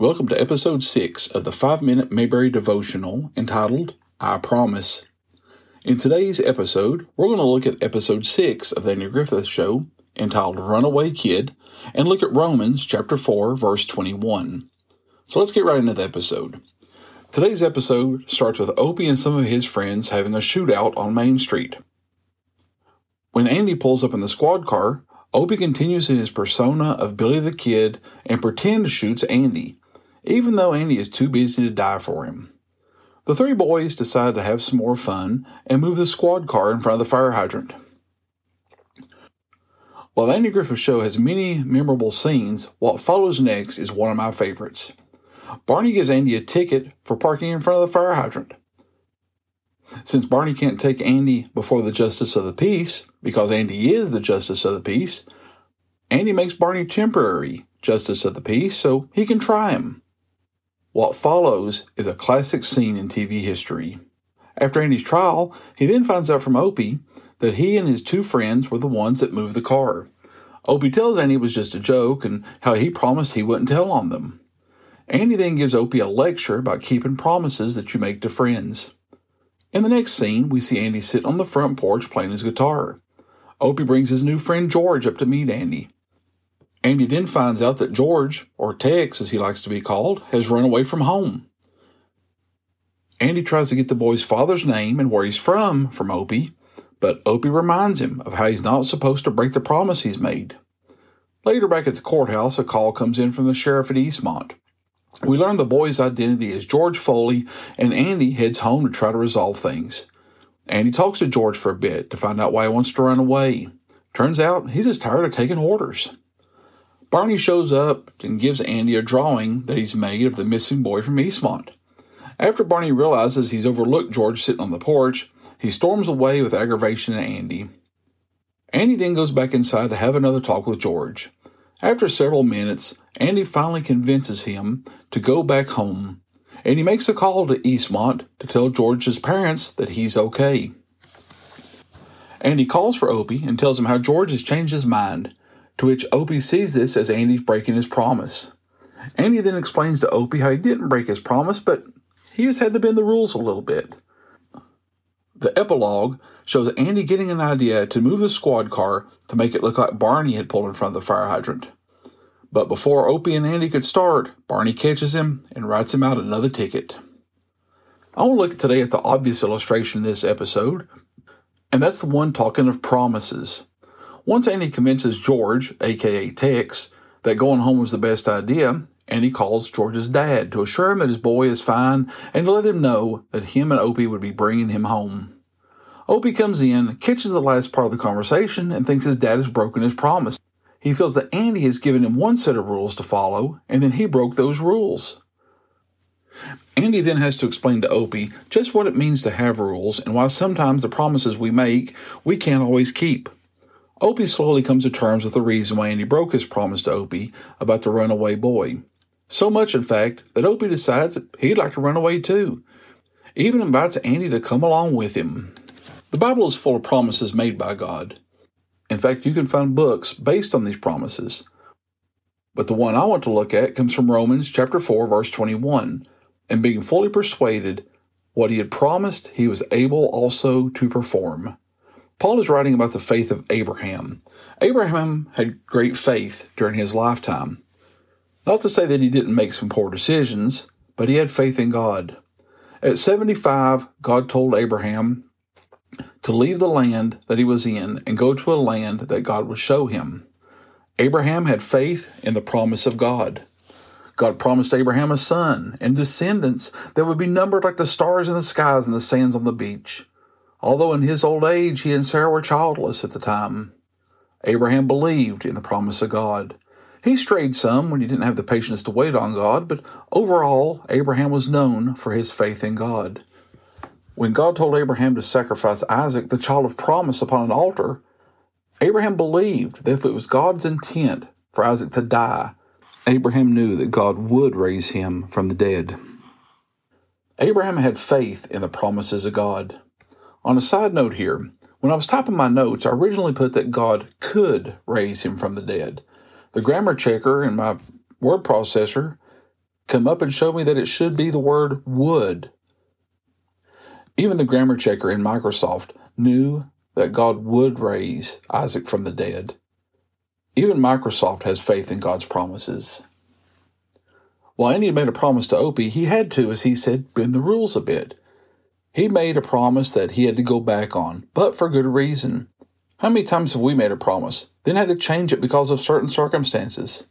Welcome to episode 6 of the 5 Minute Mayberry devotional entitled I Promise. In today's episode, we're going to look at episode 6 of the Andy Griffith Show entitled Runaway Kid and look at Romans chapter 4 verse 21. So let's get right into the episode. Today's episode starts with Opie and some of his friends having a shootout on Main Street. When Andy pulls up in the squad car, Opie continues in his persona of Billy the Kid and pretend shoots Andy, even though Andy is too busy to die for him. The three boys decide to have some more fun and move the squad car in front of the fire hydrant. While the Andy Griffith Show has many memorable scenes, what follows next is one of my favorites. Barney gives Andy a ticket for parking in front of the fire hydrant. Since Barney can't take Andy before the Justice of the Peace, because Andy is the Justice of the Peace, Andy makes Barney temporary Justice of the Peace so he can try him. What follows is a classic scene in TV history. After Andy's trial, he then finds out from Opie that he and his two friends were the ones that moved the car. Opie tells Andy it was just a joke and how he promised he wouldn't tell on them. Andy then gives Opie a lecture about keeping promises that you make to friends. In the next scene, we see Andy sit on the front porch playing his guitar. Opie brings his new friend George up to meet Andy. Andy then finds out that George, or Tex as he likes to be called, has run away from home. Andy tries to get the boy's father's name and where he's from from Opie, but Opie reminds him of how he's not supposed to break the promise he's made. Later, back at the courthouse, a call comes in from the sheriff at Eastmont. We learn the boy's identity is George Foley, and Andy heads home to try to resolve things. Andy talks to George for a bit to find out why he wants to run away. Turns out he's just tired of taking orders. Barney shows up and gives Andy a drawing that he's made of the missing boy from Eastmont. After Barney realizes he's overlooked George sitting on the porch, he storms away with aggravation at Andy. Andy then goes back inside to have another talk with George. After several minutes, Andy finally convinces him to go back home, and he makes a call to Eastmont to tell George's parents that he's okay. Andy calls for Opie and tells him how George has changed his mind to which Opie sees this as Andy's breaking his promise. Andy then explains to Opie how he didn't break his promise, but he just had to bend the rules a little bit. The epilogue shows Andy getting an idea to move the squad car to make it look like Barney had pulled in front of the fire hydrant. But before Opie and Andy could start, Barney catches him and writes him out another ticket. I want to look today at the obvious illustration in this episode, and that's the one talking of promises. Once Andy convinces George, aka Tex, that going home was the best idea, Andy calls George's dad to assure him that his boy is fine and to let him know that him and Opie would be bringing him home. Opie comes in, catches the last part of the conversation, and thinks his dad has broken his promise. He feels that Andy has given him one set of rules to follow, and then he broke those rules. Andy then has to explain to Opie just what it means to have rules and why sometimes the promises we make we can't always keep. Opie slowly comes to terms with the reason why Andy broke his promise to Opie about the runaway boy. So much, in fact, that Opie decides he'd like to run away too. Even invites Andy to come along with him. The Bible is full of promises made by God. In fact, you can find books based on these promises. But the one I want to look at comes from Romans chapter 4 verse 21, and being fully persuaded what he had promised he was able also to perform. Paul is writing about the faith of Abraham. Abraham had great faith during his lifetime. Not to say that he didn't make some poor decisions, but he had faith in God. At 75, God told Abraham to leave the land that he was in and go to a land that God would show him. Abraham had faith in the promise of God. God promised Abraham a son and descendants that would be numbered like the stars in the skies and the sands on the beach although in his old age he and Sarah were childless at the time. Abraham believed in the promise of God. He strayed some when he didn't have the patience to wait on God, but overall, Abraham was known for his faith in God. When God told Abraham to sacrifice Isaac, the child of promise, upon an altar, Abraham believed that if it was God's intent for Isaac to die, Abraham knew that God would raise him from the dead. Abraham had faith in the promises of God. On a side note here, when I was typing my notes, I originally put that God could raise him from the dead. The grammar checker in my word processor come up and show me that it should be the word would. Even the grammar checker in Microsoft knew that God would raise Isaac from the dead. Even Microsoft has faith in God's promises. While Andy made a promise to Opie, he had to, as he said, bend the rules a bit. He made a promise that he had to go back on, but for good reason. How many times have we made a promise, then had to change it because of certain circumstances?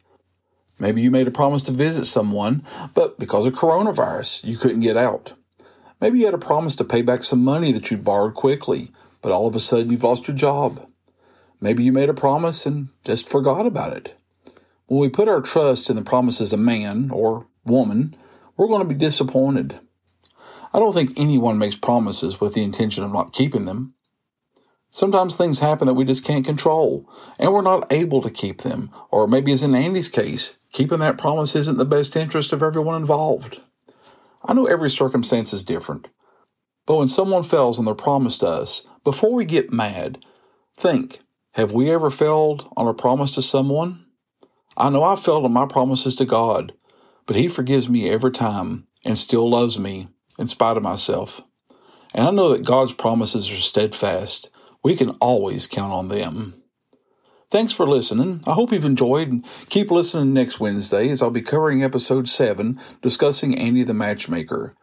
Maybe you made a promise to visit someone, but because of coronavirus, you couldn't get out. Maybe you had a promise to pay back some money that you borrowed quickly, but all of a sudden you've lost your job. Maybe you made a promise and just forgot about it. When we put our trust in the promises of man or woman, we're going to be disappointed. I don't think anyone makes promises with the intention of not keeping them. Sometimes things happen that we just can't control, and we're not able to keep them. Or maybe, as in Andy's case, keeping that promise isn't the best interest of everyone involved. I know every circumstance is different, but when someone fails on their promise to us, before we get mad, think have we ever failed on a promise to someone? I know I've failed on my promises to God, but He forgives me every time and still loves me in spite of myself. And I know that God's promises are steadfast we can always count on them. Thanks for listening. I hope you've enjoyed and keep listening next Wednesday as I'll be covering episode 7 discussing Andy the Matchmaker.